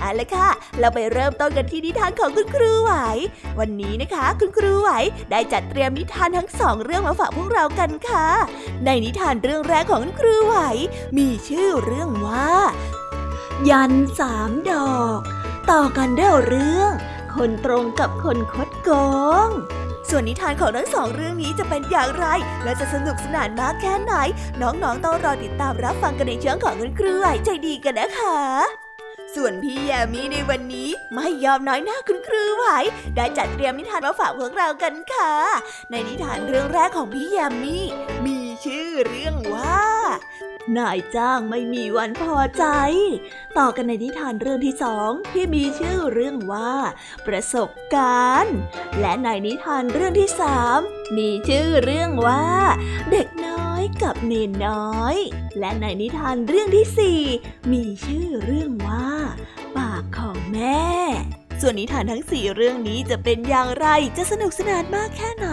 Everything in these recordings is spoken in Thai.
เอาละค่ะ เราไปเริ่มต้นกันที่นิทานของคุณครูไหว วันนี้นะคะ คุณครูไหวได้จัดเตรียมนิทานทั้งสองเรื่องมาฝากพวกเรากันค่ะ ในนิทานเรื่องแรกของคุณครูไหว มีชื่อเรื่องว่า ยันสามดอก ต่อกันด้วยเรื่อง คนตรงกับคนคดโกงส่วนนิทานของทั้งสองเรื่องนี้จะเป็นอย่างไร และจะสนุกสนานมากแค่ไหน น้องๆ ต้องรอติดตามรับฟังกันในเชิงของคุณครูไหวใจดีกันนะคะ ส่วนพี่แยมมี่ในวันนี้ไม่ยอมน้อยหน้าคุณครูไหวได้จัดเตรียมนิทานมาฝากพวกเรากันค่ะ ในนิทานเรื่องแรกของพี่แยมมี่มีชื่อเรื่องว่านายจ้างไม่มีวันพอใจ ต่อกันในนิทานเรื่องที่สองที่มีชื่อเรื่องว่า ประสบการณ์ และในนิทานเรื่องที่สามมีชื่อเรื่องว่า เด็กน กับเนนน้อย และในนิทานเรื่องที่สี่มีชื่อเรื่องว่า ปากของแม่ ส่วนนิทานทั้งสี่เรื่องนี้จะเป็นอย่างไรจะสนุกสนานมากแค่ไหน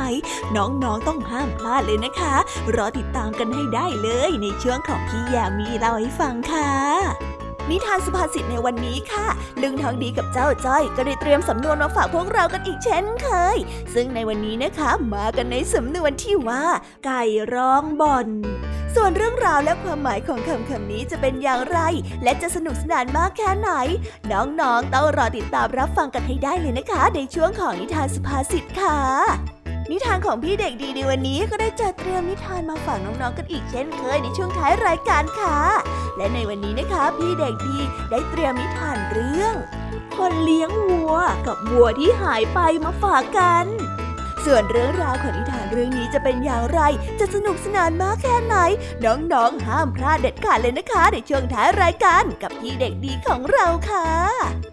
น้องๆต้องห้ามพลาดเลยนะคะ รอติดตามกันให้ได้เลยในช่วงของพี่ยามีเล่าให้ฟังค่ะ นิทานสุภาษิตในวันนี้ค่ะ ลุงทองดีกับเจ้าจ้อยก็ได้เตรียมสำนวนมาฝากพวกเรากันอีกเช่นเคย ซึ่งในวันนี้นะคะ มากันในสำนวนที่ว่า ไก่ร้องบ่อนส่วนเรื่องราวและความหมายของคำคำนี้จะเป็นอย่างไร และจะสนุกสนานมากแค่ไหน น้องๆต้องรอติดตามรับฟังกันให้ได้เลยนะคะ ในช่วงของนิทานสุภาษิตค่ะ นิทานของพี่เด็กดีในวันนี้ก็ได้จัดเตรียมนิทานมาฝากน้องๆกันอีกเช่นเคยในช่วงท้ายรายการค่ะ และในวันนี้นะคะ พี่เด็กดีได้เตรียมนิทานเรื่อง คนเลี้ยงวัวกับวัวที่หายไปมาฝากกัน ส่วนเรื่องราวของนิทานเรื่องนี้จะเป็นอย่างไร จะสนุกสนานมากแค่ไหน น้องๆ ห้ามพลาดเด็ดขาดเลยนะคะ ในช่วงท้ายรายการกับพี่เด็กดีของเราค่ะ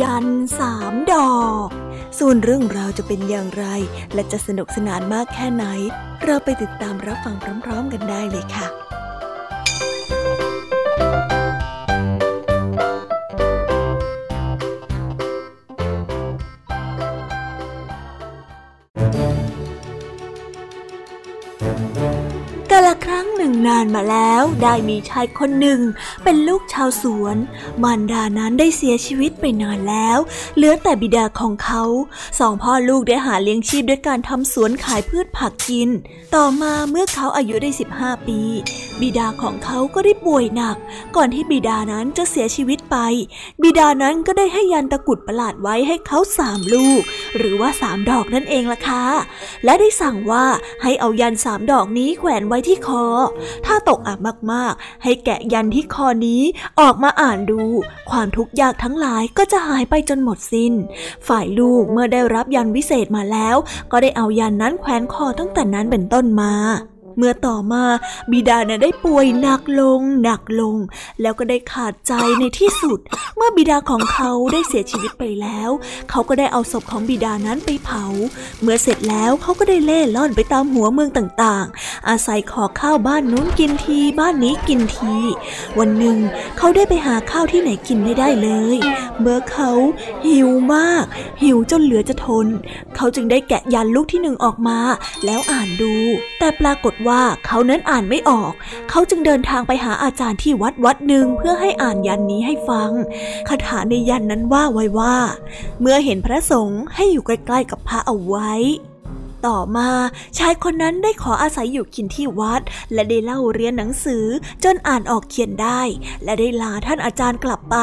ยันสามดอก ส่วนเรื่องราวจะเป็นอย่างไร และจะสนุกสนานมากแค่ไหน เราไปติดตามรับฟังพร้อม ๆ กันได้เลยค่ะ นานมาแล้วได้มีชายคนหนึ่ง เป็นลูกชาวสวน มารดานั้นได้เสียชีวิตไปนานแล้ว เหลือแต่บิดาของเขาสองพ่อลูกได้หาเลี้ยงชีพด้วยการทำสวนขายพืชผักกิน ต่อมาเมื่อเขาอายุได้ 15 ปี บิดาของเขาก็ได้ป่วยหนัก ก่อนที่บิดานั้นจะเสียชีวิตไป บิดานั้นก็ได้ให้ยันตะกุดประหลาดไว้ให้เขาสามลูก หรือว่าสามดอกนั่นเองล่ะค่ะและได้สั่งว่าให้เอายันสามดอกนี้แขวนไว้ที่คอถ้าตกอับมากๆ ให้แกะยันที่คอนี้ออกมาอ่านดู ความทุกข์ยากทั้งหลายก็จะหายไปจนหมดสิน้น ฝ่ายลูกเมื่อได้รับยันวิเศษมาแล้ว ก็ได้เอายันนั้นแขวนคอตั้งแต่นั้นเป็นต้นมา เมื่อต่อมาบิดาเนี่ยได้ป่วยหนักลงหนักลง แล้วก็ได้ขาดใจในที่สุด เมื่อบิดาของเขาได้เสียชีวิตไปแล้ว เขาก็ได้เอาศพของบิดานั้นไปเผา เมื่อเสร็จแล้วเขาก็ได้เล่ล่อนไปตามหัวเมืองต่างๆ อาศัยขอข้าวบ้านนู้นกินทีบ้านนี้กินที วันหนึ่งเขาได้ไปหาข้าวที่ไหนกินไม่ได้เลย เมื่อเขาหิวมาก หิวจนเหลือจะทน เขาจึงได้แกะยันลูกที่หนึ่งออกมา แล้วอ่านดู แต่ปรากฏว่าเขานั้นอ่านไม่ออก เขาจึงเดินทางไปหาอาจารย์ที่วัดวัดหนึ่งเพื่อให้อ่านยันนี้ให้ฟัง คาถาในยันนั้นว่าไว้ว่า เมื่อเห็นพระสงฆ์ให้อยู่ใกล้ๆกับพระเอาไว้ ต่อมา ชายคนนั้นได้ขออาศัยอยู่กินที่วัด และได้เล่าเรียนหนังสือจนอ่านออกเขียนได้ และได้ลาท่านอาจารย์กลับไป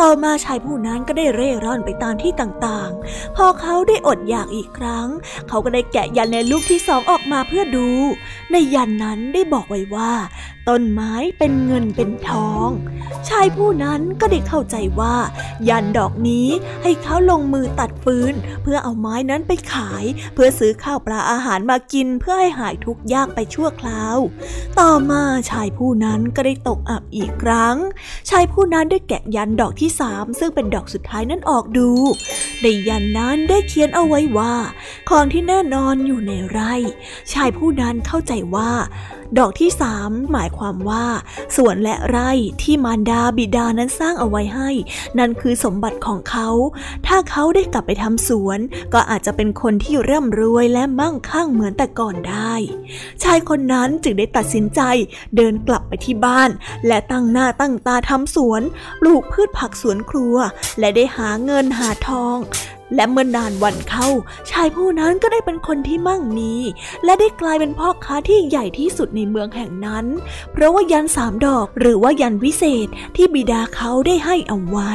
ต่อมาชายผู้นั้นก็ได้เร่ร่อนไปตามที่ต่างๆ พอเขาได้อดอยากอีกครั้ง เขาก็ได้แกะยันในลูกที่สองออกมาเพื่อดู ในยันนั้นได้บอกไว้ว่าต้นไม้เป็นเงินเป็นทอง ชายผู้นั้นก็ได้เข้าใจว่า ยันดอกนี้ให้เขาลงมือตัด ฟืน เพื่อเอาไม้นั้นไปขาย เพื่อซื้อข้าวปลาอาหารมากินเพื่อให้หายทุกข์ยากไปชั่วคราว ต่อมาชายผู้นั้นก็ได้ตกอับอีกครั้ง ชายผู้นั้นได้แกะยันดอกที่สามซึ่งเป็นดอกสุดท้ายนั้นออกดูในยันนั้นได้เขียนเอาไว้ว่า ของที่แน่นอนอยู่ในไร่ ชายผู้นั้นเข้าใจว่า ดอกที่สามหมายความว่าสวนและไร่ที่มารดาบิดานั้นสร้างเอาไว้ให้ นั่นคือสมบัติของเขา ถ้าเขาได้กลับไปทำสวน ก็อาจจะเป็นคนที่ร่ำรวยและมั่งคั่งเหมือนแต่ก่อนได้ ชายคนนั้นจึงได้ตัดสินใจเดินกลับไปที่บ้าน และตั้งหน้าตั้งตาทำสวน ปลูกพืชผักสวนครัว และได้หาเงินหาทองและเมื่อนานวันเข้า ชายผู้นั้นก็ได้เป็นคนที่มั่งมี และได้กลายเป็นพ่อค้าที่ใหญ่ที่สุดในเมืองแห่งนั้น เพราะว่ายันสามดอกหรือว่ายันวิเศษที่บิดาเขาได้ให้เอาไว้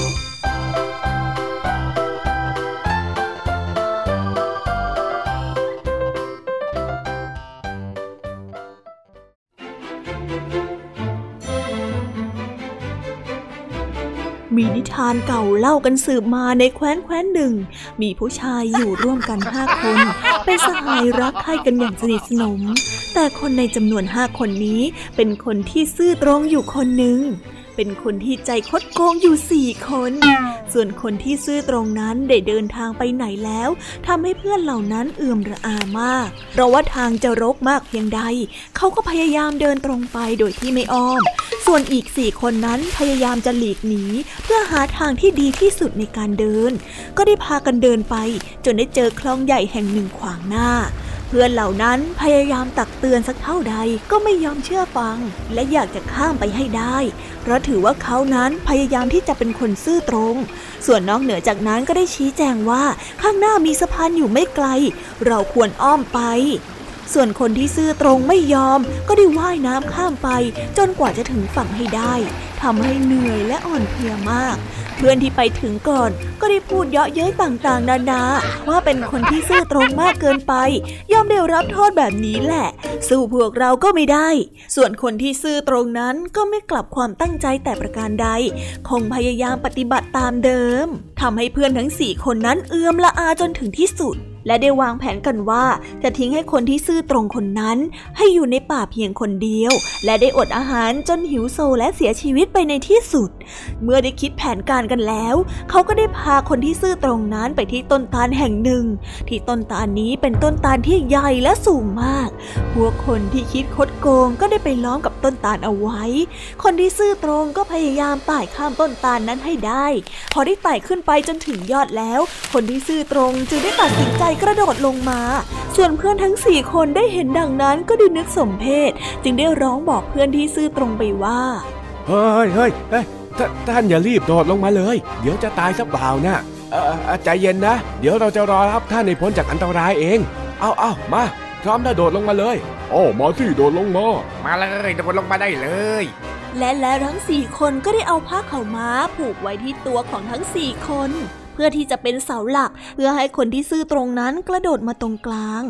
นิทานเก่าเล่ากันสืบมาในแคว้นแคว้นหนึ่ง มีผู้ชายอยู่ร่วมกันห้าคน เป็นสหายรักใคร่กันอย่างสนิทสนม แต่คนในจำนวนห้าคนนี้เป็นคนที่ซื่อตรงอยู่คนหนึ่ง เป็นคนที่ใจคดโกงอยู่สี่คน ส่วนคนที่ซื่อตรงนั้นได้เดินทางไปไหนแล้วทำให้เพื่อนเหล่านั้นเอื่มระอามาก เพราะว่าทางจะรกมากเพียงใด เขาก็พยายามเดินตรงไปโดยที่ไม่อ้อม ส่วนอีกสี่คนนั้นพยายามจะหลีกหนี เพื่อหาทางที่ดีที่สุดในการเดิน ก็ได้พากันเดินไป จนได้เจอคลองใหญ่แห่งหนึ่งขวางหน้า พื่อนเหล่านั้นพยายามตักเตือนสักเท่าใดก็ไม่ยอมเชื่อฟัง และอยากจะข้ามไปให้ได้ เพราะถือว่าเขานั้นพยายามที่จะเป็นคนซื่อตรง ส่วนนอกเหนือจากนั้นก็ได้ชี้แจงว่าข้างหน้ามีสะพานอยู่ไม่ไกล เราควรอ้อมไป ส่วนคนที่ซื่อตรงไม่ยอม ก็ได้ว่ายน้ำข้ามไป จนกว่าจะถึงฝั่งให้ได้ทำให้เหนื่อยและอ่อนเพลียมาก พื่อนที่ไปถึงก่อน ก็ได้พูดเยาะเย้ยต่างๆ นานาว่าเป็นคนที่ซื่อตรงมากเกินไป ย่อมได้รับโทษแบบนี้แหละ สู้พวกเราก็ไม่ได้ ส่วนคนที่ซื่อตรงนั้นก็ไม่กลับความตั้งใจแต่ประการใด คงพยายามปฏิบัติตามเดิมทำให้เพื่อนทั้งสี่คนนั้นเอื้อมละอาจนถึงที่สุด และได้วางแผนกันว่าจะทิ้งให้คนที่ซื่อตรงคนนั้น ให้อยู่ในป่าเพียงคนเดียว และได้อดอาหารจนหิวโซและเสียชีวิตไปในที่สุด เมื่อได้คิดแผนการกันแล้ว เขาก็ได้พาคนที่ซื่อตรงนั้นไปที่ต้นตาลแห่งหนึ่ง ที่ต้นตาลนี้เป็นต้นตาลที่ใหญ่และสูงมาก พวกคนที่คิดคดโกงก็ได้ไปล้อมกับต้นตาลเอาไว้ คนที่ซื่อตรงก็พยายามไต่ข้ามต้นตาลนั้นให้ได้ พอได้ไต่ขึ้นไปจนถึงยอดแล้ว คนที่ซื่อตรงจึงได้ตัดสินใจกระโดดลงมา ส่วนเพื่อนทั้งสี่คนได้เห็นดังนั้นก็ได้นึกสมเพศจึงได้ร้องบอกเพื่อนที่ซื่อตรงไปว่า เฮ้ยเฮ้ยเฮ้ยท่านอย่ารีบโดดลงมาเลย เดี๋ยวจะตายสักเปล่านะใจเย็นนะ เดี๋ยวเราจะรอรับท่านในพ้นจากอันตรายเอง เอาเอามาพร้อมแล้วโดดลงมาเลยอ๋อมาที่โดดลงมา มาเลยโดดลงมาได้เลย และแล้วทั้งสี่คนก็ได้เอาผ้าเข่าม้าผูกไว้ที่ตัวของทั้งสี่คน เพื่อที่จะเป็นเสาหลัก เพื่อให้คนที่ซื่อตรงนั้นกระโดดมาตรงกลาง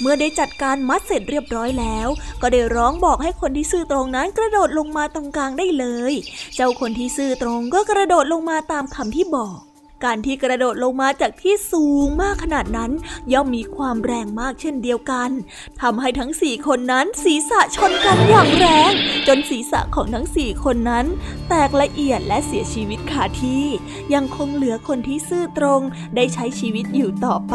เมื่อได้จัดการมัดเสร็จเรียบร้อยแล้ว ก็ได้ร้องบอกให้คนที่ซื่อตรงนั้นกระโดดลงมาตรงกลางได้เลย เจ้าคนที่ซื่อตรงก็กระโดดลงมาตามคำที่บอก การที่กระโดดลงมาจากที่สูงมากขนาดนั้น ย่อมมีความแรงมากเช่นเดียวกันทำให้ทั้งสี่คนนั้นศีรษะชนกันอย่างแรง จนศีรษะของทั้งสี่คนนั้น แตกละเอียดและเสียชีวิตคาที่ ยังคงเหลือคนที่ซื่อตรงได้ใช้ชีวิตอยู่ต่อไป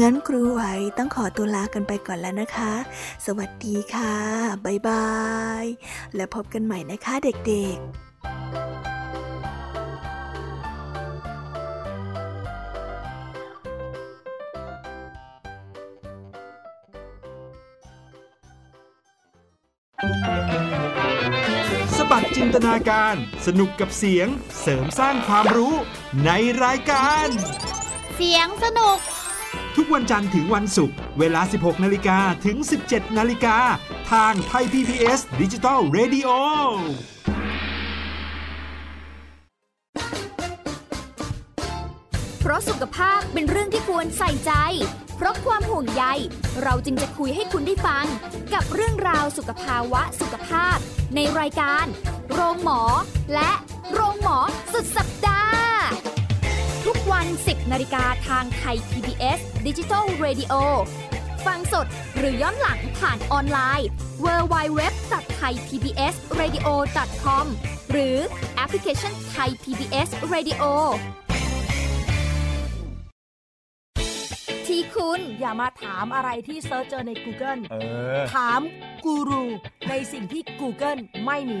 งั้นครูไหวต้องขอตัวลากันไปก่อนแล้วนะคะ สวัสดีค่ะบ๊ายบาย และพบกันใหม่นะคะเด็กๆสบัดจินตนาการ สนุกกับเสียง เสริมสร้างความรู้ในรายการ เสียงสนุก ทุกวันจันทร์ถึงวันศุกร์เวลา 16 นาฬิกาถึง 17 นาฬิกา ทางไทย PPS ดิจิตอล Radio เพราะสุขภาพเป็นเรื่องที่ควรใส่ใจ เพราะความห่วงใย เราจึงจะคุยให้คุณได้ฟัง กับเรื่องราวสุขภาวะสุขภาพ ในรายการ โรงหมอ และโรงหมอสุดสัปดาห์ ทุกวัน 10 นาฬิกาทางไทย PBS ดิจิทัล Radio ฟังสดหรือย้อนหลังผ่านออนไลน์ www.thaipbsradio.com หรือแอปพลิเคชัน Thai PBS Radio ที่คุณอย่ามาถามอะไรที่ search เจอใน Google เออถามกูรูในสิ่งที่ Google ไม่มี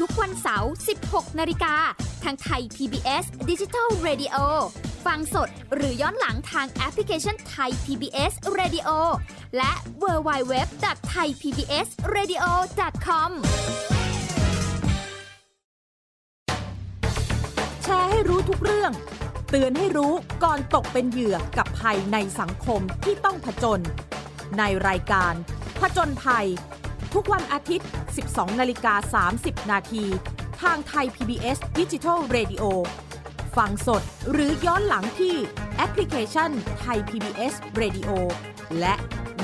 ทุกวันเสาร์ 16 นาฬิกา ทางไทย PBS Digital Radio ฟังสดหรือย้อนหลังทางแอปพลิเคชันไทย PBS Radio และ w w w t h a i PBS Radio com แชร์ให้รู้ทุกเรื่อง เตือนให้รู้ก่อนตกเป็นเหยื่อกับภัยในสังคมที่ต้องผจญในรายการผจญภัย ทุกวันอาทิตย์ 12 นาฬิกา 30 นาทีทางไทย PBS Digital Radio ฟังสดหรือย้อนหลังที่แอปพลิเคชันไทย PBS Radio และ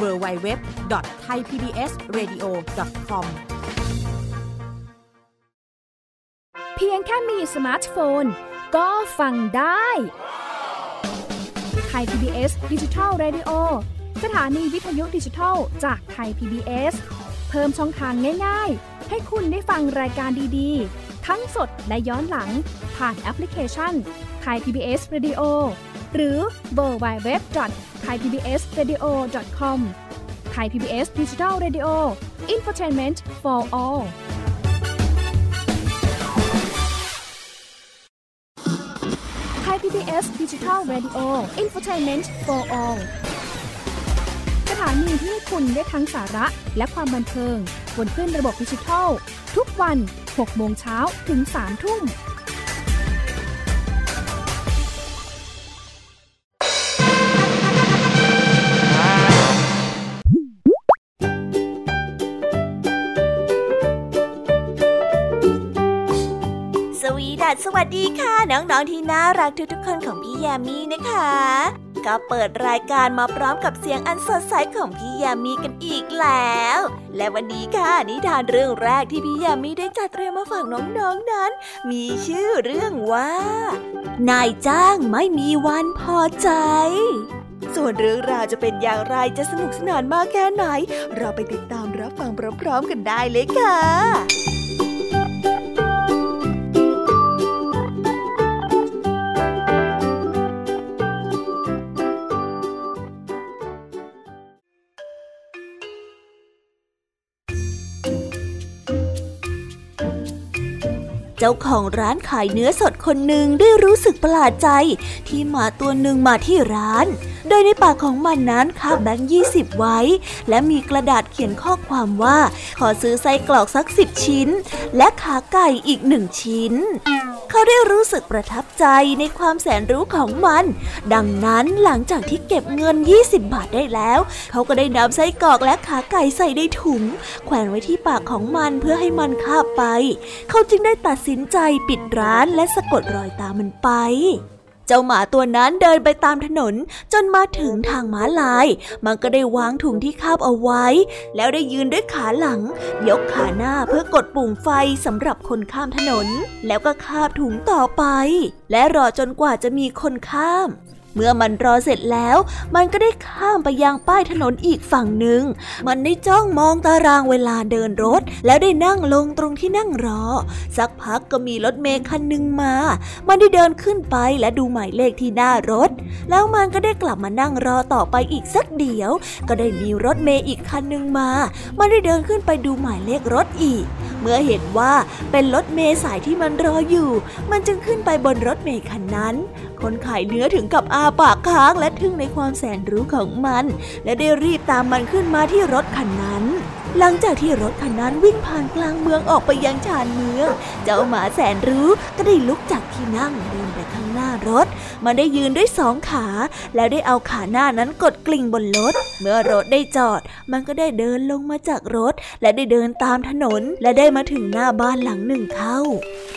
w w w t h a i PBS Radio com เพียงแค่มีสมาร์ทโฟน ก็ฟังได้ Thai PBS Digital Radio สถานีวิทยุดิจิทัลจากไทย PBS เเพิ่มช่องทางง่ายๆ ให้คุณได้ฟังรายการดีๆ ทั้งสดและย้อนหลัง ผ่านแอปพลิเคชันไทย PBS Radio หรือ www.thaipbsradio.com Thai PBS Digital Radioอินฟอร์ทนเมนต์ for all ไทย PBS Digital Radio Infotainment for All ถานีที่ให้คุณได้ทั้งสาระและความบันเทิง บนขึ้นระบบดิจิทัล ทุกวัน 6 โมงเช้าถึง 3 ทุ่ม สวีดัสสวัสดีค่ะ น้อง ๆ ที่น่ารักทุกๆคนของพี่แยามีนะคะ ก็เปิดรายการมาพร้อมกับเสียงอันสดใสของพี่ยามีกันอีกแล้ว และวันนี้ค่ะนิทานเรื่องแรกที่พี่ยามีได้จัดเตรียมมาฝากน้องๆนนั้น มีชื่อเรื่องว่า นายจ้างไม่มีวันพอใจ ส่วนเรื่องราวจะเป็นอย่างไรจะสนุกสนานมากแค่ไหน เราไปติดตามรับฟังพร้อมๆกันได้เลยค่ะ เจ้าของร้านขายเนื้อสดคนหนึ่งได้รู้สึกประหลาดใจที่หมาตัวหนึ่งมาที่ร้าน โดยในปากของมันนั้นคาบแบงค์ยี่สิบไว้ และมีกระดาษเขียนข้อความว่า ขอซื้อไส้กรอกสักสิบชิ้น และขาไก่อีกหนึ่งชิ้น เขาได้รู้สึกประทับใจในความแสนรู้ของมัน ดังนั้นหลังจากที่เก็บเงิน 20 บาทได้แล้ว เขาก็ได้นำไส้กรอกและขาไก่ใส่ในถุง แขวนไว้ที่ปากของมันเพื่อให้มันคาบไป เขาจึงได้ตัดสินใจปิดร้านและสะกดรอยตามมันไป เจ้าหมาตัวนั้นเดินไปตามถนนจนมาถึงทางม้าลาย มันก็ได้วางถุงที่คาบเอาไว้ แล้วได้ยืนด้วยขาหลัง ยกขาหน้าเพื่อกดปุ่มไฟสำหรับคนข้ามถนน แล้วก็คาบถุงต่อไป และรอจนกว่าจะมีคนข้าม เมื่อมันรอเสร็จแล้ว มันก็ได้ข้ามไปยังป้ายถนนอีกฝั่งหนึ่ง มันได้จ้องมองตารางเวลาเดินรถ แล้วได้นั่งลงตรงที่นั่งรอ สักพักก็มีรถเมล์คันหนึ่งมา มันได้เดินขึ้นไปและดูหมายเลขที่หน้ารถ แล้วมันก็ได้กลับมานั่งรอต่อไปอีกสักเดียว ก็ได้มีรถเมล์อีกคันหนึ่งมา มันได้เดินขึ้นไปดูหมายเลขรถอีก เมื่อเห็นว่าเป็นรถเมล์สายที่มันรออยู่ มันจึงขึ้นไปบนรถเมล์คันนั้น คนขายเนื้อถึงกับอาปากค้างและทึ่งในความแสนรู้ของมัน และได้รีบตามมันขึ้นมาที่รถคันนั้น หลังจากที่รถคันนั้นวิ่งผ่านกลางเมืองออกไปยังชานเมือง เจ้าหมาแสนรู้ก็ได้ลุกจากที่นั่งเดิน น้ารถ มันได้ยืนด้วยสองขา แล้วได้เอาขาหน้านั้นกดกลิ่งบนรถ เมื่อรถได้จอด มันก็ได้เดินลงมาจากรถ และได้เดินตามถนน และได้มาถึงหน้าบ้านหลังหนึ่งเข้า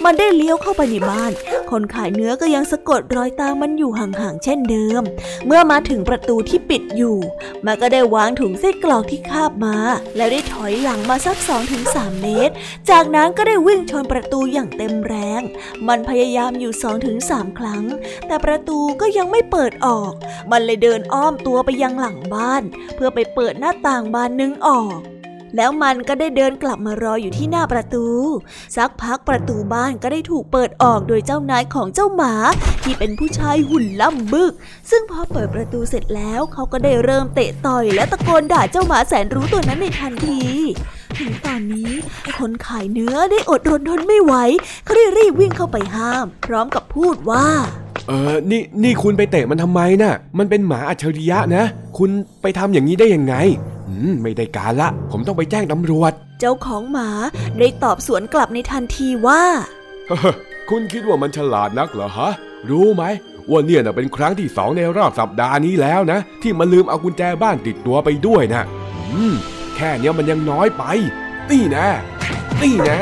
มันได้เลี้ยวเข้าไปในบ้าน คนขายเนื้อก็ยังสะกดรอยตามมันอยู่ห่างๆเช่นเดิม เมื่อมาถึงประตูที่ปิดอยู่ มันก็ได้วางถุงไส้กรอกที่คาบมา แล้วได้ถอยหลังมาสัก2-3เมตร จากนั้นก็ได้วิ่งชนประตูอย่างเต็มแรง มันพยายามอยู่2-3ครั้งแต่ประตูก็ยังไม่เปิดออก มันเลยเดินอ้อมตัวไปยังหลังบ้าน เพื่อไปเปิดหน้าต่างบานนึงออกแล้วมันก็ได้เดินกลับมารออยู่ที่หน้าประตู สักพักประตูบ้านก็ได้ถูกเปิดออกโดยเจ้านายของเจ้าหมา ที่เป็นผู้ชายหุ่นล่ำบึก ซึ่งพอเปิดประตูเสร็จแล้วเขาก็ได้เริ่มเตะต่อยและตะโกนด่าเจ้าหมาแสนรู้ตัวนั้นในทันที ถึงตอนนี้คนขายเนื้อได้อดรนทนไม่ไหวเขาได้รีบวิ่งเข้าไปห้าม พร้อมกับพูดว่า เออนี่นี่คุณไปเตะมันทำไมน่ะ มันเป็นหมาอัจฉริยะนะ คุณไปทำอย่างนี้ได้ยังไงอืมไม่ได้การละ ผมต้องไปแจ้งตำรวจ เจ้าของหมาได้ตอบสวนกลับในทันทีว่าคุณคิดว่ามันฉลาดนักเหรอฮะ รู้ไหมว่าเนี่ยนะเป็นครั้งที่สองในรอบสัปดาห์นี้แล้วนะ ที่มันลืมเอากุญแจบ้านติดตัวไปด้วยนะอืม แค่เนี้ยมันยังน้อยไป นี่แน่นี่แน่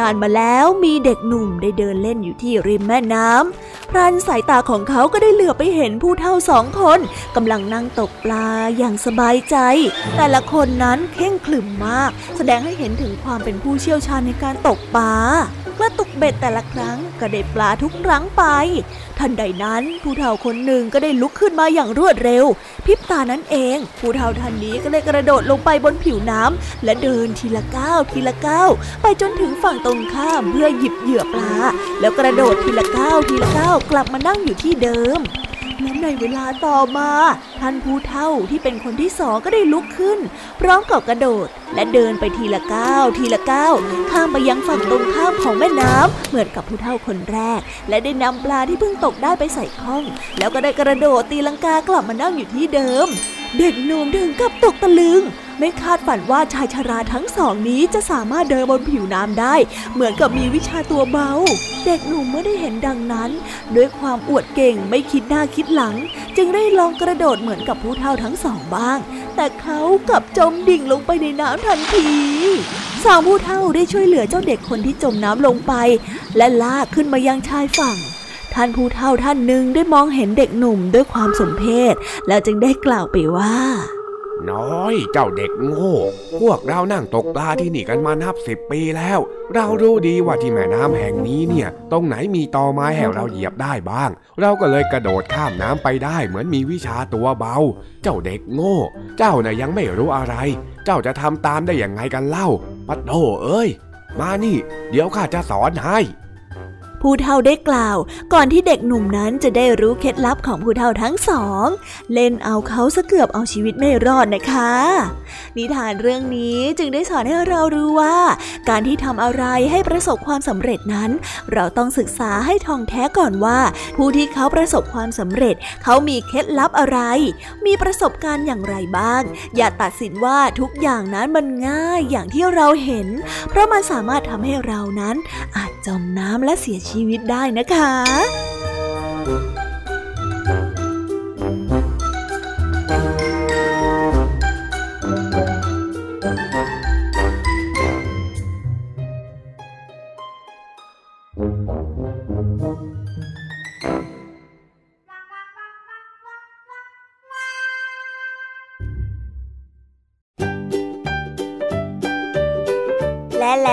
นานมาแล้วมีเด็กหนุ่มได้เดินเล่นอยู่ที่ริมแม่น้ำพรันสายตาของเขาก็ได้เหลือบไปเห็นผู้เฒ่าสองคนกำลังนั่งตกปลาอย่างสบายใจ แต่ละคนนั้นเข่งขลึมมาก แสดงให้เห็นถึงความเป็นผู้เชี่ยวชาญในการตกปลา เมื่อตกเบ็ดแต่ละครั้งก็ได้ปลาทุกครั้งไป ทันใดนั้นผู้เฒ่าคนหนึ่งก็ได้ลุกขึ้นมาอย่างรวดเร็วพริบตานั้นเองผู้เฒ่าท่านนี้ก็เลยกระโดดลงไปบนผิวน้ำและเดินทีละก้าวทีละก้าวไปจนถึงฝั่งตรงข้ามเพื่อหยิบเหยื่อปลา แล้วกระโดดทีละก้าวทีละก้าวกลับมานั่งอยู่ที่เดิม และในเวลาต่อมา ท่านผู้เฒ่าที่เป็นคนที่สองก็ได้ลุกขึ้น พร้อมกับกระโดด และเดินไปทีละก้าวทีละก้าวข้ามไปยังฝั่งตรงข้ามของแม่น้ำเหมือนกับผู้เฒ่าคนแรก และได้นำปลาที่เพิ่งตกได้ไปใส่ข้อง แล้วก็ได้กระโดดตีลังกากลับมานั่งอยู่ที่เดิม เด็กหนุ่มถึงกับตกตะลึง ไม่คาดฝันว่าชายชราทั้งสองนี้จะสามารถเดินบนผิวน้ำได้ เหมือนกับมีวิชาตัวเบา เด็กหนุ่มเมื่อได้เห็นดังนั้น ด้วยความอวดเก่งไม่คิดหน้าคิดหลัง จึงได้ลองกระโดดเหมือนกับผู้เฒ่าทั้งสองบ้าง แต่เขากลับจมดิ่งลงไปในน้ำทันทีสองผู้เฒ่าได้ช่วยเหลือเจ้าเด็กคนที่จมน้ำลงไป และลากขึ้นมายังชายฝั่งท่านผู้เฒ่าท่านหนึ่งได้มองเห็นเด็กหนุ่มด้วยความสมเพชแล้วจึงได้กล่าวไปว่า น้อย เจ้าเด็กโง่ พวกเรานั่งตกปลาที่นี่กันมานับสิบปีแล้ว เรารู้ดีว่าที่แม่น้ำแห่งนี้เนี่ย ตรงไหนมีตอไม้ให้เราเหยียบได้บ้าง เราก็เลยกระโดดข้ามน้ำไปได้เหมือนมีวิชาตัวเบา เจ้าเด็กโง่ เจ้าน่ะยังไม่รู้อะไร เจ้าจะทำตามได้อย่างไงกันเล่า ปัดโธเอ้ย มานี่ เดี๋ยวข้าจะสอนให้ ผู้เฒ่าได้กล่าว ก่อนที่เด็กหนุ่มนั้นจะได้รู้เคล็ดลับของผู้เฒ่าทั้งสอง เล่นเอาเขาซะเกือบเอาชีวิตไม่รอดนะคะ นิทานเรื่องนี้จึงได้สอนให้เรารู้ว่า การที่ทำอะไรให้ประสบความสำเร็จนั้น เราต้องศึกษาให้ท่องแท้ก่อนว่า ผู้ที่เขาประสบความสำเร็จ เขามีเคล็ดลับอะไร มีประสบการณ์อย่างไรบ้าง อย่าตัดสินว่าทุกอย่างนั้นมันง่ายอย่างที่เราเห็น เพราะมันสามารถทำให้เรานั้น อาจจมน้ำและเสียชีวิตชีวิตได้นะคะ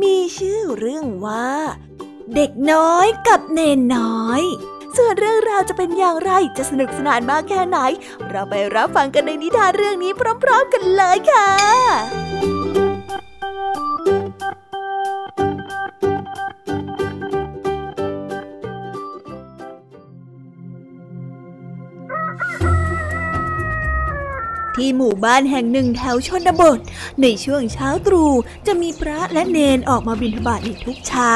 มีชื่อเรื่องว่า เด็กน้อยกับเนนน้อย ส่วนเรื่องราวจะเป็นอย่างไรจะสนุกสนานมากแค่ไหน เราไปรับฟังกันในนิทานเรื่องนี้พร้อม ๆ กันเลยค่ะ ที่หมู่บ้านแห่งหนึ่งแถวชนบท ในช่วงเช้าตรู่จะมีพระและเนนออกมาบิณฑบาตในทุกเช้า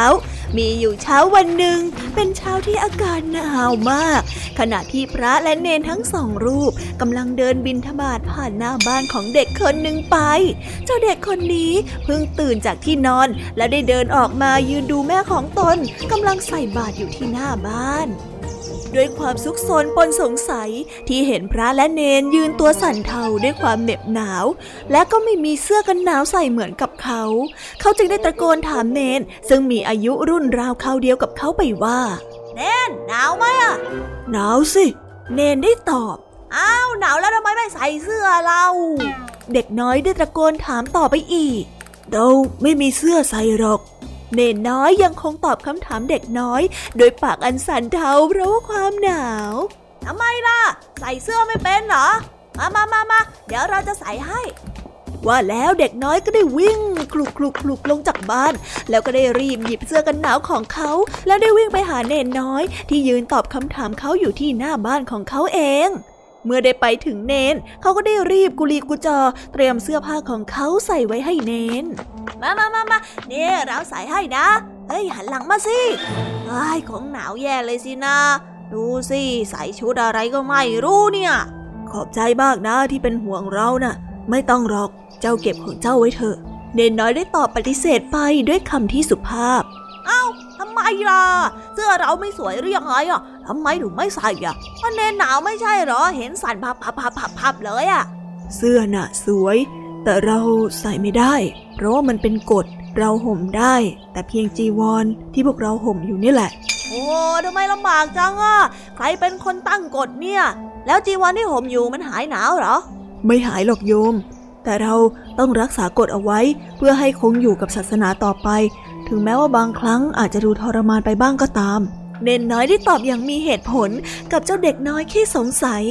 มีอยู่เช้าวันหนึ่ง เป็นเช้าที่อากาศหนาวมาก ขณะที่พระและเนนทั้งสองรูปกำลังเดินบิณฑบาตผ่านหน้าบ้านของเด็กคนหนึ่งไป เจ้าเด็กคนนี้เพิ่งตื่นจากที่นอนและได้เดินออกมายืนดูแม่ของตนกำลังใส่บาตรอยู่ที่หน้าบ้าน ด้วยความซุกซนปนสงสัยที่เห็นพระและเนนยืนตัวสั่นเทาด้วยความเหน็บหนาว และก็ไม่มีเสื้อกันหนาวใส่เหมือนกับเขา เขาจึงได้ตะโกนถามเนน ซึ่งมีอายุรุ่นราวเขาเดียวกับเขาไปว่า เนนหนาวไหมอะหนาวสิ เนนได้ตอบ อ้าวหนาวแล้วทำไมไม่ใส่เสื้อเรา เด็กน้อยได้ตะโกนถามต่อไปอีก เราไม่มีเสื้อใส่หรอก เนนน้อยยังคงตอบคำถามเด็กน้อย โดยปากอันสั่นเทาเพราะว่าความหนาวทำไมล่ะ ใส่เสื้อไม่เป็นเหรอ มามามามาเดี๋ยวเราจะใส่ให้ ว่าแล้วเด็กน้อยก็ได้วิ่งคลุกคลุกคลุกลงจากบ้าน แล้วก็ได้รีบหยิบเสื้อกันหนาวของเขา แล้วได้วิ่งไปหาเนนน้อย ที่ยืนตอบคำถามเขาอยู่ที่หน้าบ้านของเขาเอง เมื่อได้ไปถึงเนน เขาก็ได้รีบกุลีกุจอ เตรียมเสื้อผ้าของเขาใส่ไว้ให้เนน มามามามาเนี่ยเราใส่ให้นะ เฮ้ย หันหลังมาสิไอ้ของหนาวแย่เลยสินะ ดูสิ ใส่ชุดอะไรก็ไม่รู้เนี่ย ขอบใจมากนะที่เป็นห่วงเรานะ่ะ ไม่ต้องหรอก เจ้าเก็บของเจ้าไว้เถอะ เนนน้อยได้ตอบปฏิเสธไปด้วยคำที่สุภาพ เอ้า ล่ะ เสื้อเราไม่สวยหรือยังไงอะทำไมถึงไม่ใส่อะมันเนนหนาวไม่ใช่หรอ เห็นสั่นพับพับพับพับพับเลยอะ เสื้อน่ะสวย แต่เราใส่ไม่ได้ เพราะว่ามันเป็นกฎเราห่มได้ แต่เพียงจีวรที่พวกเราห่มอยู่นี่แหละ โอ้ทำไมลำบากจังอะ ใครเป็นคนตั้งกฎเนี่ย แล้วจีวรที่ห่มอยู่มันหายหนาวเหรอ ไม่หายหรอกโยม แต่เราต้องรักษากฎเอาไว้เพื่อให้คงอยู่กับศาสนาต่อไป ถึงแม้ว่าบางครั้งอาจจะดูทรมานไปบ้างก็ตาม เนนน้อยได้ตอบอย่างมีเหตุผลกับเจ้าเด็กน้อยขี้สงสัย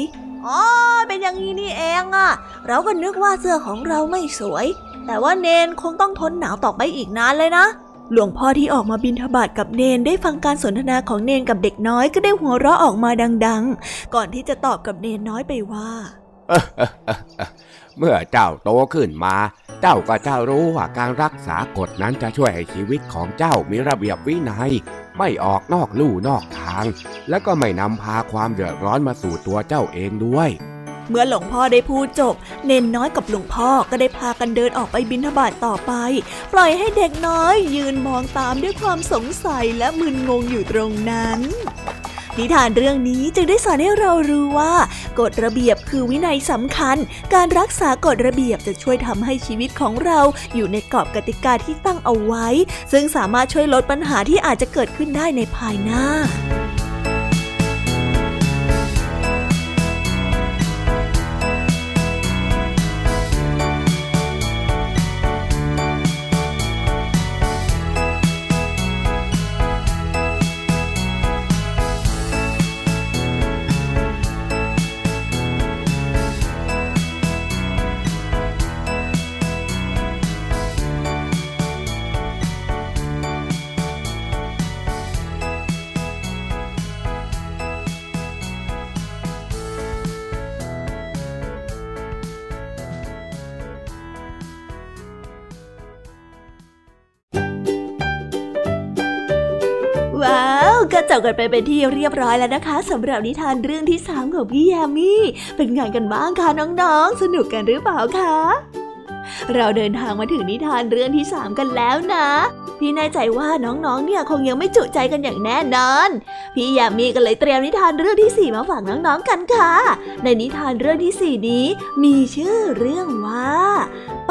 อ๋อเป็นอย่างนี้นี่เองอะเราก็นึกว่าเสื้อของเราไม่สวย แต่ว่าเนนคงต้องทนหนาวต่อไปอีกนานเลยนะ หลวงพ่อที่ออกมาบินทบาทกับเนนได้ฟังการสนทนาของเนนกับเด็กน้อยก็ได้หัวเราะออกมาดัง ๆ ก่อนที่จะตอบกับเนนน้อยไปว่า เมื่อเจ้าโตขึ้นมา เจ้าก็จะรู้ว่าการรักษากฎนั้นจะช่วยให้ชีวิตของเจ้ามีระเบียบวินัย ไม่ออกนอกลู่นอกทาง และก็ไม่นำพาความเดือดร้อนมาสู่ตัวเจ้าเองด้วย เมื่อหลวงพ่อได้พูดจบ เนนน้อยกับหลวงพ่อก็ได้พากันเดินออกไปบิณฑบาตต่อไป ปล่อยให้เด็กน้อยยืนมองตามด้วยความสงสัยและมึนงงอยู่ตรงนั้น นิทานเรื่องนี้จึงได้สอนให้เรารู้ว่า กฎระเบียบคือวินัยสำคัญ การรักษากฎระเบียบจะช่วยทำให้ชีวิตของเราอยู่ในกรอบกติกาที่ตั้งเอาไว้ ซึ่งสามารถช่วยลดปัญหาที่อาจจะเกิดขึ้นได้ในภายหน้า กันไปเป็นที่เรียบร้อยแล้วนะคะสำหรับนิทานเรื่องที่สามของพี่ยมมี่เป็นไงกันบ้างคะน้องๆ สนุกกันหรือเปล่าคะเราเดินทางมาถึงนิทานเรื่องที่สามกันแล้วนะ พี่แน่ใจว่าน้องๆ เนี่ยคงยังไม่จุใจกันอย่างแน่นอน พี่ยามีก็เลยเตรียมนิทานเรื่องที่สี่มาฝากน้องๆ กันค่ะ ในนิทานเรื่องที่สี่นี้ มีชื่อเรื่องว่า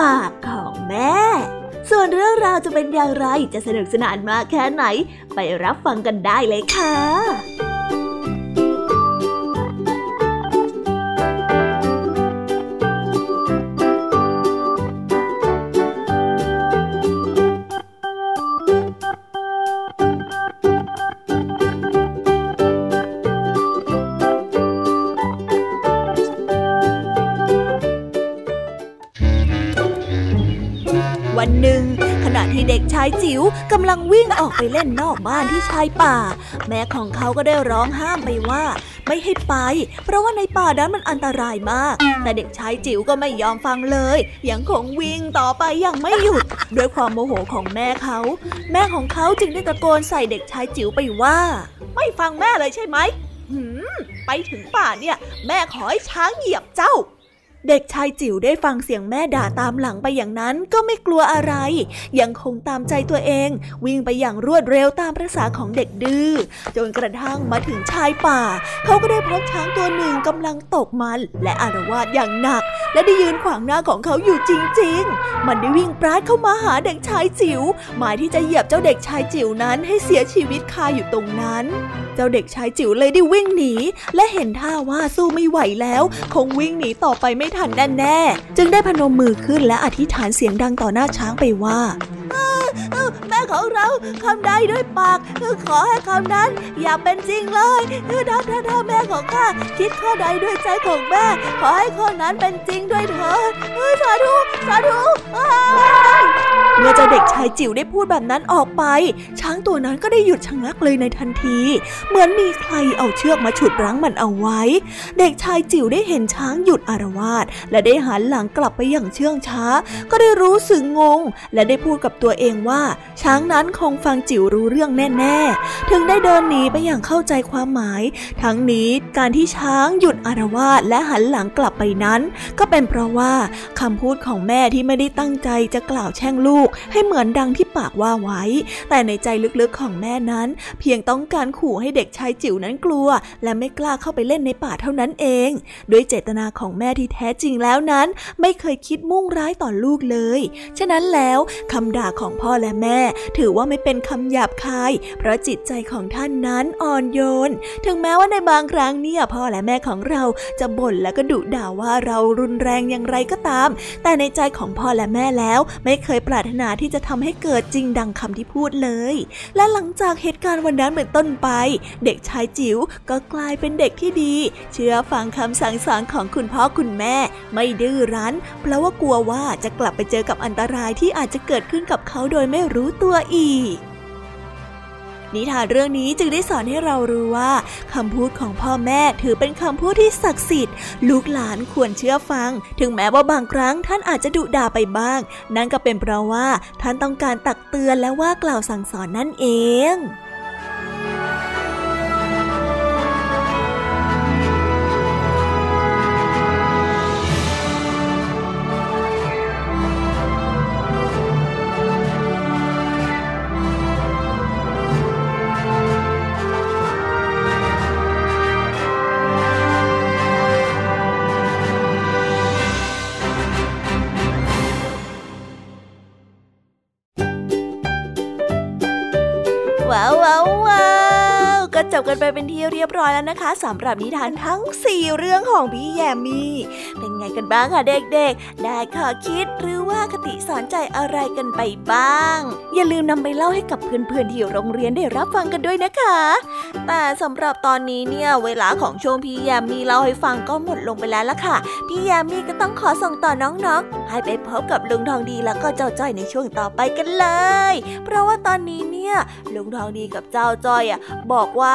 ปากของแม่ ส่วนเรื่องราวจะเป็นอย่างไรจะสนุกสนานมากแค่ไหน ไปรับฟังกันได้เลยค่ะ เด็กชายจิ๋วกำลังวิ่งออกไปเล่นนอกบ้านที่ชายป่า แม่ของเขาก็ได้ร้องห้ามไปว่า ไม่ให้ไป เพราะว่าในป่านั้นมันอันตรายมาก แต่เด็กชายจิ๋วก็ไม่ยอมฟังเลย ยังคงวิ่งต่อไปอย่างไม่หยุด ด้วยความโมโหของแม่เขา แม่ของเขาจึงได้ตะโกนใส่เด็กชายจิ๋วไปว่า ไม่ฟังแม่เลยใช่ไหมหืมไปถึงป่าเนี่ย แม่ขอให้ช้างเหยียบเจ้า เด็กชายจิ๋วได้ฟังเสียงแม่ด่าตามหลังไปอย่างนั้นก็ไม่กลัวอะไร ยังคงตามใจตัวเอง วิ่งไปอย่างรวดเร็วตามประษาของเด็กดื้อจนกระทั่งมาถึงชายป่า เขาก็ได้พบช้างตัวหนึ่งกำลังตกมัน และอารวาสอย่างหนัก และได้ยืนขวางหน้าของเขาอยู่จริง ๆ มันได้วิ่งปราดเข้ามาหาเด็กชายจิ๋วหมายที่จะเหยียบเจ้าเด็กชายจิ๋วนั้นให้เสียชีวิตคาอยู่ตรงนั้น เจ้าเด็กชายจิ๋วเลยได้วิ่งหนี และเห็นท่าว่าสู้ไม่ไหวแล้ว คงวิ่งหนีต่อไปไม่ทันแน่ๆ จึงได้พนมมือขึ้นและอธิษฐานเสียงดังต่อหน้าช้างไปว่าแม่ของเราคำใดด้วยปากขอให้คำนั้นอย่าเป็นจริงเลยถ้าถ้าถ้าแม่ของข้าคิดข้อใดด้วยใจของแม่ ขอให้ข้อนั้นเป็นจริงด้วยเถิดสาธุสาธุเมื่อเจ้าเด็กชายจิ๋วได้พูดแบบนั้นออกไป ช้างตัวนั้นก็ได้หยุดชะงักเลยในทันที เหมือนมีใครเอาเชือกมาฉุดรั้งมันเอาไว้ เด็กชายจิ๋วได้เห็นช้างหยุดอารวาสและได้หันหลังกลับไปอย่างเชื่องช้า ก็ได้รู้สึกงง และได้พูดกับตัวเองว่า ช้างนั้นคงฟังจิ๋วรู้เรื่องแน่ ๆ ถึงได้เดินหนีไปอย่างเข้าใจความหมาย ทั้งนี้การที่ช้างหยุดอารวาสและหันหลังกลับไปนั้น ก็เป็นเพราะว่าคำพูดของแม่ที่ไม่ได้ตั้งใจจะกล่าวแช่งลูก ให้เหมือนดังที่ปากว่าไว้ แต่ในใจลึกๆของแม่นั้น เพียงต้องการขู่ให้เด็กชายจิ๋วนั้นกลัว และไม่กล้าเข้าไปเล่นในป่าเท่านั้นเอง ด้วยเจตนาของแม่ที่แท้จริงแล้วนั้นไม่เคยคิดมุ่งร้ายต่อลูกเลย ฉะนั้นแล้วคำด่าของพ่อและแม่ ถือว่าไม่เป็นคำหยาบคาย เพราะจิตใจของท่านนั้นอ่อนโยน ถึงแม้ว่าในบางครั้งเนี่ยพ่อและแม่ของเราจะบ่นและก็ดุด่าว่าเรารุนแรงอย่างไรก็ตาม แต่ในใจของพ่อและแม่แล้วไม่เคยปรารถนาที่จะทำให้เกิดจริงดังคำที่พูดเลย และหลังจากเหตุการณ์วันนั้นเป็นต้นไป เด็กชายจิ๋วก็กลายเป็นเด็กที่ดี เชื่อฟังคำสั่งสอนของคุณพ่อคุณแม่ไม่ดื้อรั้น เพราะว่ากลัวว่าจะกลับไปเจอกับอันตรายที่อาจจะเกิดขึ้นกับเขาโดยไม่รู้ตัวอีกนิทานเรื่องนี้จึงได้สอนให้เรารู้ว่าคำพูดของพ่อแม่ถือเป็นคำพูดที่ศักดิ์สิทธิ์ ลูกหลานควรเชื่อฟัง ถึงแม้ว่าบางครั้งท่านอาจจะดุด่าไปบ้าง นั่นก็เป็นเพราะว่าท่านต้องการตักเตือนและว่ากล่าวสั่งสอนนั่นเอง 哇哇哇 จบกันไปเป็นที่เรียบร้อยแล้วนะคะสำหรับนิทานทั้ง 4 เรื่องของพี่แยมมี่ เป็นไงกันบ้างคะเด็กๆ ได้ข้อคิดหรือว่าคติสอนใจอะไรกันไปบ้าง อย่าลืมนำไปเล่าให้กับเพื่อนๆที่โรงเรียนได้รับฟังกันด้วยนะคะ แต่สำหรับตอนนี้เนี่ยเวลาของช่วงพี่แยมมี่เล่าให้ฟังก็หมดลงไปแล้วล่ะค่ะ พี่แยมมี่ก็ต้องขอส่งต่อน้องๆ ให้ไปพบกับลุงทองดีแล้วก็เจ้าจ้อยในช่วงต่อไปกันเลย เพราะว่าตอนนี้เนี่ยลุงทองดีกับเจ้าจ้อยอะบอกว่า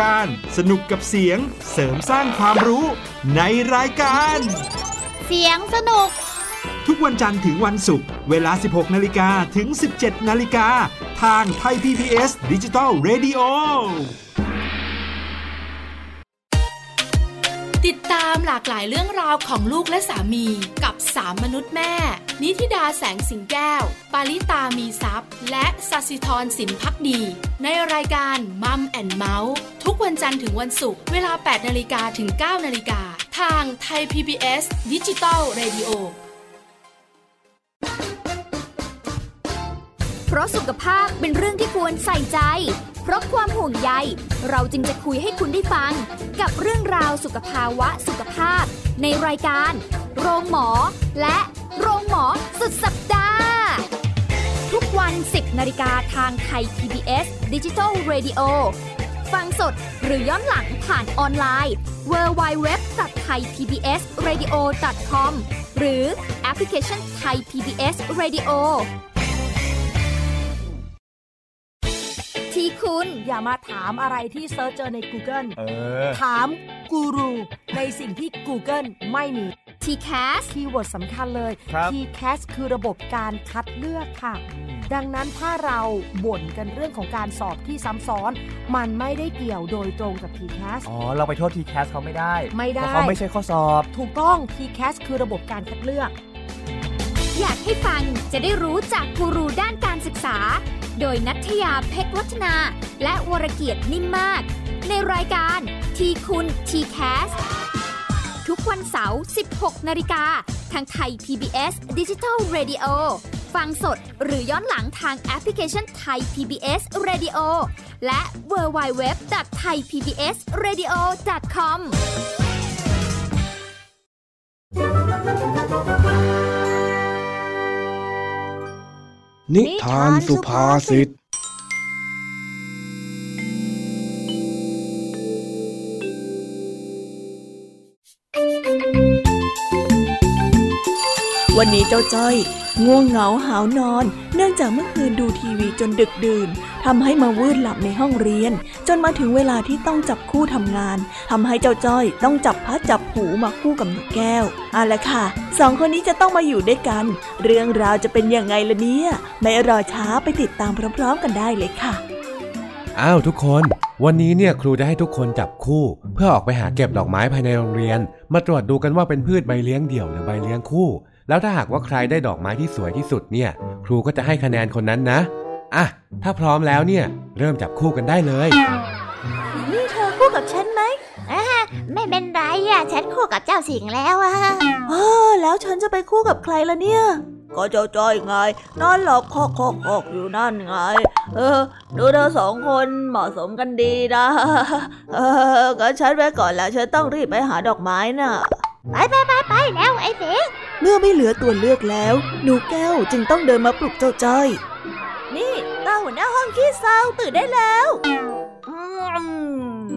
การ สนุกกับเสียงเสริมสร้างความรู้ในรายการ เสียงสนุก ทุกวันจันทร์ถึงวันศุกร์เวลา 16 นาฬิกาถึง 17 นาฬิกา ทางไทย PPS ดิจิตอล Radio หลากหลายเรื่องราวของลูกและสามีกับสามมนุษย์แม่ นิธิดาแสงสิงแก้ว ปาริตามีซัพ์และสัสิธรสินพักดี ในรายการ Mom and Mouth ทุกวันจันทร์ถึงวันศุกร์เวลา 8นาฬิกาถึง 9นาฬิกาทางไทย PBS ดิจิตอล Radio เพราะสุขภาพเป็นเรื่องที่ควรใส่ใจ เพราะความห่วงใย เราจึงจะคุยให้คุณได้ฟัง กับเรื่องราวสุขภาวะสุขภาพ ในรายการ โรงหมอ และโรงหมอสุดสัปดาห์ ทุกวัน 10นาฬิกาทางไทย PBS Digital Radio ฟังสดหรือย้อนหลังผ่านออนไลน์ www.thaipbsradio.com หรือแอปพลิเคชัน Thai PBS Radio คุณอย่ามาถามอะไรที่เซิร์ชเจอใน Google เออถามกูรูในสิ่งที่ Google ไม่มี TCAS keyword สำคัญเลย ครับ TCAS คือระบบการคัดเลือกค่ะ ดังนั้นถ้าเราบ่นกันเรื่องของการสอบที่ซ้ำซ้อน มันไม่ได้เกี่ยวโดยตรงกับ TCAS อ๋อ เราไปโทษ TCAS เขาไม่ได้ไม่ได้ เพราะเขาไม่ใช่ข้อสอบ ถูกต้อง TCAS คือระบบการคัดเลือก อยากให้ฟังจะได้รู้จากกูรูด้านการศึกษา โดยนัทยาเพชรวัฒนา และวรเกียรติ นิ่มมาก ในรายการทีคุณ t c a s ทุกวันเสาร์ 16 นาฬิกา ทางไทย PBS Digital Radio ฟังสดหรือย้อนหลังทางแอปพลิเคชันไทย PBS Radio และ w w w t h a i PBS Radio com นิทานสุภาษิต วันนี้เจ้าจ้อย ง่วงเหงาหาวนอน เนื่องจากเมื่อคืนดูทีวีจนดึกดื่นทำให้มาวืดหลับในห้องเรียน จนมาถึงเวลาที่ต้องจับคู่ทำงานทำให้เจ้าจ้อย ต้องจับพัดจับหูมาคู่กับนกแก้วเอาละค่ะสองคนนี้จะต้องมาอยู่ด้วยกัน เรื่องราวจะเป็นยังไงล่ะเนี่ย ไม่รอช้าไปติดตามพร้อมๆกันได้เลยค่ะอ้าวทุกคน วันนี้เนี่ยครูได้ให้ทุกคนจับคู่ เพื่อออกไปหาเก็บดอกไม้ภายในโรงเรียน มาตรวจดูกันว่าเป็นพืชใบเลี้ยงเดี่ยวหรือใบเลี้ยงคู่ แล้วถ้าหากว่าใครได้ดอกไม้ที่สวยที่สุดเนี่ย ครูก็จะให้คะแนนคนนั้นนะอะถ้าพร้อมแล้วเนี่ย เริ่มจับคู่กันได้เลยนี่เธอคู่กับฉันไหมไม่เป็นไรอะฉันคู่กับเจ้าสิงแล้วอะเออแล้วฉันจะไปคู่กับใครล่ะเนี่ย ก็เจ้าจ้อยไงนอนหลับคอกคอกคอกอยู่นั่นไง เออ ดูเธอสองคนเหมาะสมกันดีนะ เออก็ฉันไปก่อนแล้วฉันต้องรีบไปหาดอกไม้น่ะ ไปไปไปไปแล้วไอ้เสงเมื่อไม่เหลือตัวเลือกแล้ว หนูแก้วจึงต้องเดินมาปลุกเจ้าจ้อย นี่ตาหัวหน้าห้องขี้เศร้าตื่นได้แล้วอืม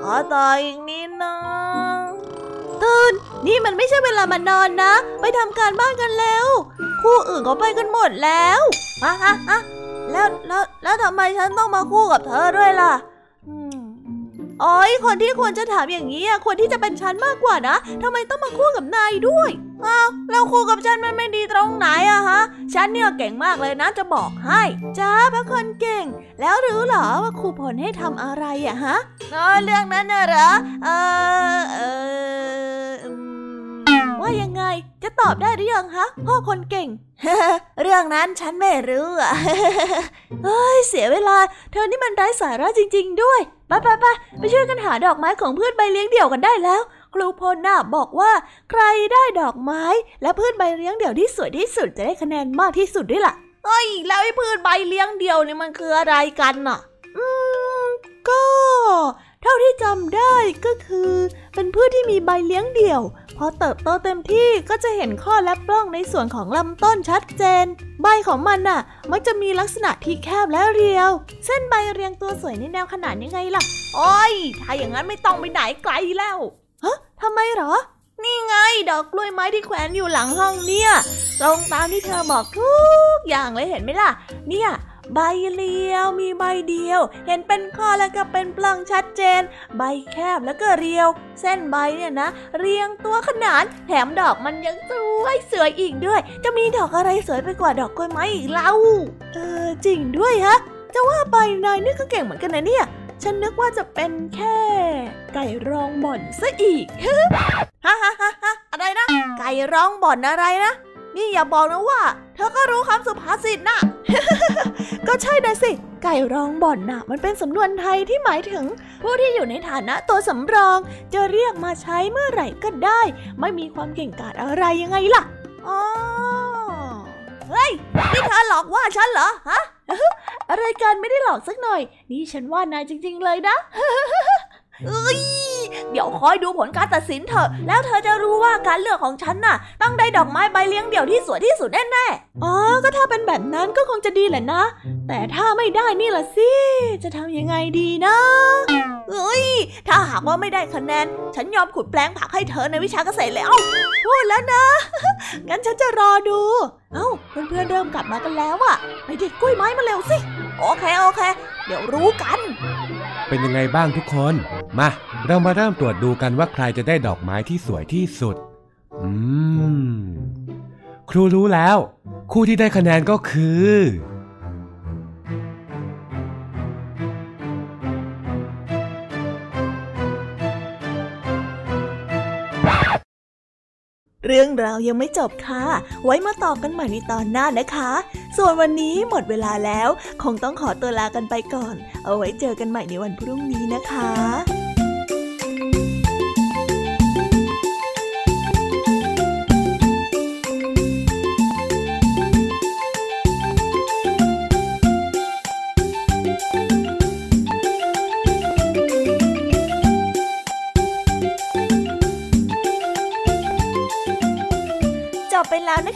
ขอต่ออีกนิดนะตื่น นี่มันไม่ใช่เวลามานอนนะ ไปทำการบ้านกันแล้ว คู่อื่นเขาไปกันหมดแล้วอะอะอะแล้วแล้วแล้วทำไมฉันต้องมาคู่กับเธอด้วยล่ะ อ๋อยคนที่ควรจะถามอย่างนี้อะควรที่จะเป็นฉันมากกว่านะทำไมต้องมาคู่กับนายด้วยอ้าวแล้วคู่กับฉันมันไม่ดีตรงไหนอะฮะ ฉันเนี่ยเก่งมากเลยนะจะบอกให้จ้าพระคนเก่ง แล้วรู้เหรอว่าครูพลให้ทำอะไรอะฮะเออเรื่องนั้นน่ะเหรอเออเออว่ายังไงจะตอบได้หรือยังฮะพ่อคนเก่ง เรื่องนั้นฉันไม่รู้อะเฮ้ยเสียเวลา เธอนี่มันไร้สาระจริง ๆ ด้วย ไปไปไปไปช่วยกันหาดอกไม้ของพืชใบเลี้ยงเดี่ยวกันได้แล้ว ครูพลน่ะบอกว่าใครได้ดอกไม้ และพืชใบเลี้ยงเดี่ยวที่สวยที่สุดจะได้คะแนนมากที่สุดด้วยล่ะเอ้ยแล้วไอ้พืชใบเลี้ยงเดี่ยวนี่มันคืออะไรกันน่ะ อืมก็ เท่าที่จำได้ก็คือ เป็นพืชที่มีใบเลี้ยงเดี่ยว พอเติบโตเต็มที่ก็จะเห็นข้อและปล้องในส่วนของลำต้นชัดเจน ใบของมันน่ะ มักจะมีลักษณะที่แคบและเรียว เส้นใบเรียงตัวสวยในแนวขนานยังไงล่ะโอ้ยถ้าอย่างนั้นไม่ต้องไปไหนไกลแล้วฮะทำไมหรอ นี่ไง ดอกกล้วยไม้ที่แขวนอยู่หลังห้องเนี่ย ตรงตามที่เธอบอกทุกอย่างเลยเห็นไหมล่ะ เนี่ย ใบเลียวมีใบเดียว เห็นเป็นข้อแล้วก็เป็นปล้องชัดเจน ใบแคบแล้วก็เรียว เส้นใบเนี่ยนะ เรียงตัวขนานแถมดอกมันยังสวยสวยอีกด้วย จะมีดอกอะไรสวยไปกว่าดอกกล้วยไม้อีกเล่าเออจริงด้วยฮะจะว่าไปนายนี่ก็เก่งเหมือนกันนะเนี่ยฉันนึกว่าจะเป็นแค่ ไก่ร้องบ่อนซะอีกฮ่าฮ่าฮ่าฮ่าอะไรนะ ไก่ร้องบ่อนอะไรนะ นี่อย่าบอกนะว่า เธอก็รู้คำสุภาษิตนะ ก็ใช่นะสิ ไก่ร้องบ่อนน่ะมันเป็นสำนวนไทยที่หมายถึง ผู้ที่อยู่ในฐานะตัวสำรอง จะเรียกมาใช้เมื่อไหร่ก็ได้ ไม่มีความเก่งกาจอะไรยังไงล่ะอ๋อเฮ้ย นี่เธอหลอกว่าฉันเหรอ ฮะ อะไรกันไม่ได้หลอกสักหน่อย นี่ฉันว่านายจริง ๆ เลยนะเอ้ย เดี๋ยวคอยดูผลการตัดสินเถอะ แล้วเธอจะรู้ว่าการเลือกของฉันน่ะ ต้องได้ดอกไม้ใบเลี้ยงเดี่ยวที่สวยที่สุดแน่ๆ อ๋อ ก็ถ้าเป็นแบบนั้นก็คงจะดีแหละนะ แต่ถ้าไม่ได้นี่ล่ะสิ จะทำยังไงดีนะเอ้ย ถ้าหากว่าไม่ได้คะแนน ฉันยอมขุดแปลงผักให้เธอในวิชาเกษตรแล้วพูดแล้วนะ งั้นฉันจะรอดู เอ้า เพื่อนๆเริ่มกลับมากันแล้วอะไปเด็ดกล้วยไม้มาเร็วสิ โอเคโอเค เดี๋ยวรู้กัน เป็นยังไงบ้างทุกคน มา เรามาเริ่มตรวจดูกันว่าใครจะได้ดอกไม้ที่สวยที่สุด อืม ครูรู้แล้ว คู่ที่ได้คะแนนก็คือ เรื่องราวยังไม่จบค่ะ ไว้มาต่อกันใหม่ในตอนหน้านะคะ ส่วนวันนี้หมดเวลาแล้ว คงต้องขอตัวลากันไปก่อน เอาไว้เจอกันใหม่ในวันพรุ่งนี้นะคะ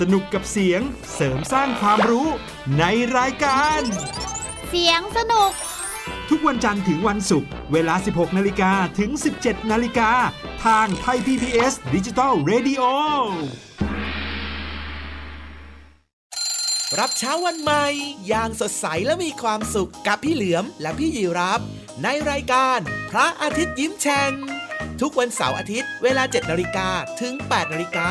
สนุกกับเสียงเสริมสร้างความรู้ในรายการ เสียงสนุก ทุกวันจันทร์ถึงวันศุกร์เวลา 16 นาฬิกาถึง 17 นาฬิกา ทางไทย PPS ดิจิตอล Radio รับเช้าวันใหม่อย่างสดใสและมีความสุขกับพี่เหลือมและพี่ยีรับ ในรายการพระอาทิตย์ยิ้มแฉ่งทุกวันเสาร์อาทิตย์เวลา 7 นาฬิกาถึง 8 นาฬิกา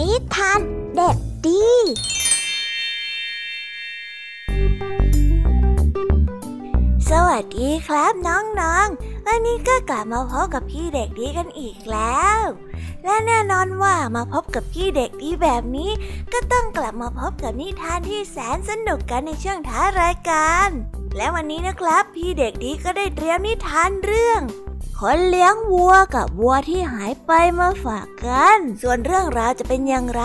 นิทานเด็กดีสวัสดีครับน้องๆ วันนี้ก็กลับมาพบกับพี่เด็กดีกันอีกแล้ว และแน่นอนว่ามาพบกับพี่เด็กดีแบบนี้ ก็ต้องกลับมาพบกับนิทานที่แสนสนุกกันในช่วงท้ายรายการ และวันนี้นะครับพี่เด็กดีก็ได้เตรียมนิทานเรื่อง คนเลี้ยงวัวกับวัวที่หายไปมาฝากกัน ส่วนเรื่องราวจะเป็นอย่างไร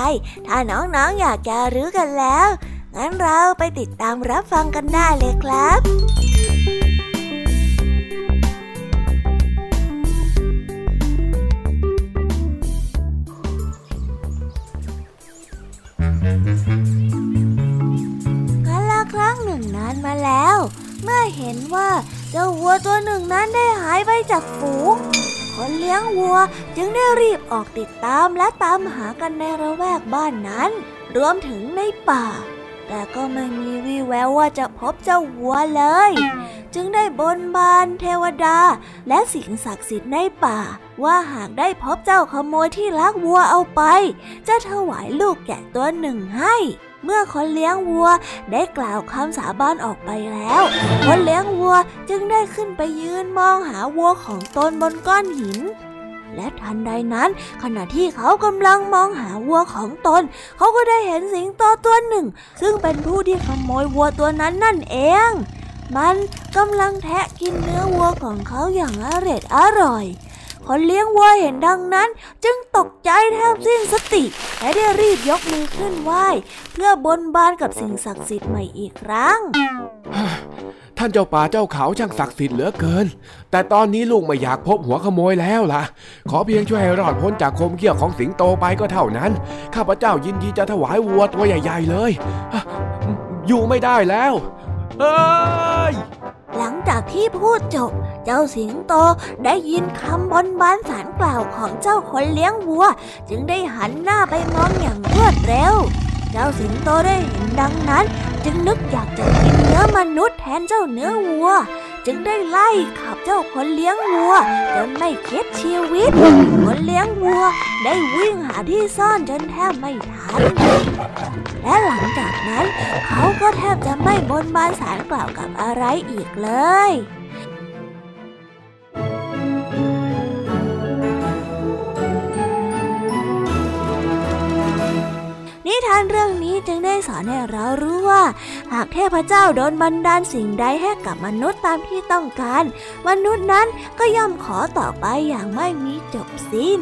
ถ้าน้องๆออยากจะรู้กันแล้ว งั้นเราไปติดตามรับฟังกันได้เลยครับกันละครั้งหนึ่งนานมาแล้ว เมื่อเห็นว่า เจ้าวัวตัวหนึ่งนั้นได้หายไปจากฝูง คนเลี้ยงวัวจึงได้รีบออกติดตามและตามหากันในระแวกบ้านนั้น รวมถึงในป่า แต่ก็ไม่มีวี่แววว่าจะพบเจ้าวัวเลย จึงได้บนบานเทวดา และสิ่งศักดิ์สิทธิ์ในป่า ว่าหากได้พบเจ้าขโมยที่ลักวัวเอาไป จะถวายลูกแกะตัวหนึ่งให้ เมื่อคนเลี้ยงวัวได้กล่าวคำสาบานออกไปแล้ว คนเลี้ยงวัวจึงได้ขึ้นไปยืนมองหาวัวของตนบนก้อนหิน และทันใดนั้น ขณะที่เขากำลังมองหาวัวของตน เขาก็ได้เห็นสิงโตตัวหนึ่ง ซึ่งเป็นผู้ที่ขโมยวัวตัวนั้นนั่นเอง มันกำลังแทะกินเนื้อวัวของเขาอย่างอร่อยอร่อย คนเลี้ยงวัวเห็นดังนั้น จึงตกใจแทบสิ้นสติ และได้รีบยกมือขึ้นไหว้เพื่อบนบานกับสิ่งศักดิ์สิทธิ์ใหม่อีกครั้ง ท่านเจ้าป่าเจ้าเขาช่างศักดิ์สิทธิ์เหลือเกิน แต่ตอนนี้ลูกไม่อยากพบหัวขโมยแล้วล่ะ ขอเพียงช่วยให้รอดพ้นจากคมเขี้ยวของสิงโตไปก็เท่านั้น ข้าพเจ้ายินดีจะถวายวัวตัวใหญ่ ๆ เลย อยู่ไม่ได้แล้วเอ้ย หลังจากที่พูดจบ เจ้าสิงโตได้ยินคำบนบานสารกล่าวของเจ้าคนเลี้ยงวัว จึงได้หันหน้าไปมองอย่างรวดเร็ว เจ้าสิงโตได้เห็นดังนั้น จึงนึกอยากจะกินเนื้อมนุษย์แทนเจ้าเนื้อวัว จึงได้ไล่ขับเจ้าคนเลี้ยงวัวจนไม่คิดชีวิตคนเลี้ยงวัวได้วิ่งหาที่ซ่อนจนแทบไม่ทัน และหลังจากนั้น เขาก็แทบจะไม่บนบานสารกล่าวกับอะไรอีกเลย นิทานเรื่องนี้จึงได้สอนให้เรารู้ว่า หากเทพเจ้าโดนบันดาลสิ่งใดให้กับมนุษย์ตามที่ต้องการ มนุษย์นั้นก็ย่อมขอต่อไปอย่างไม่มีจบสิ้น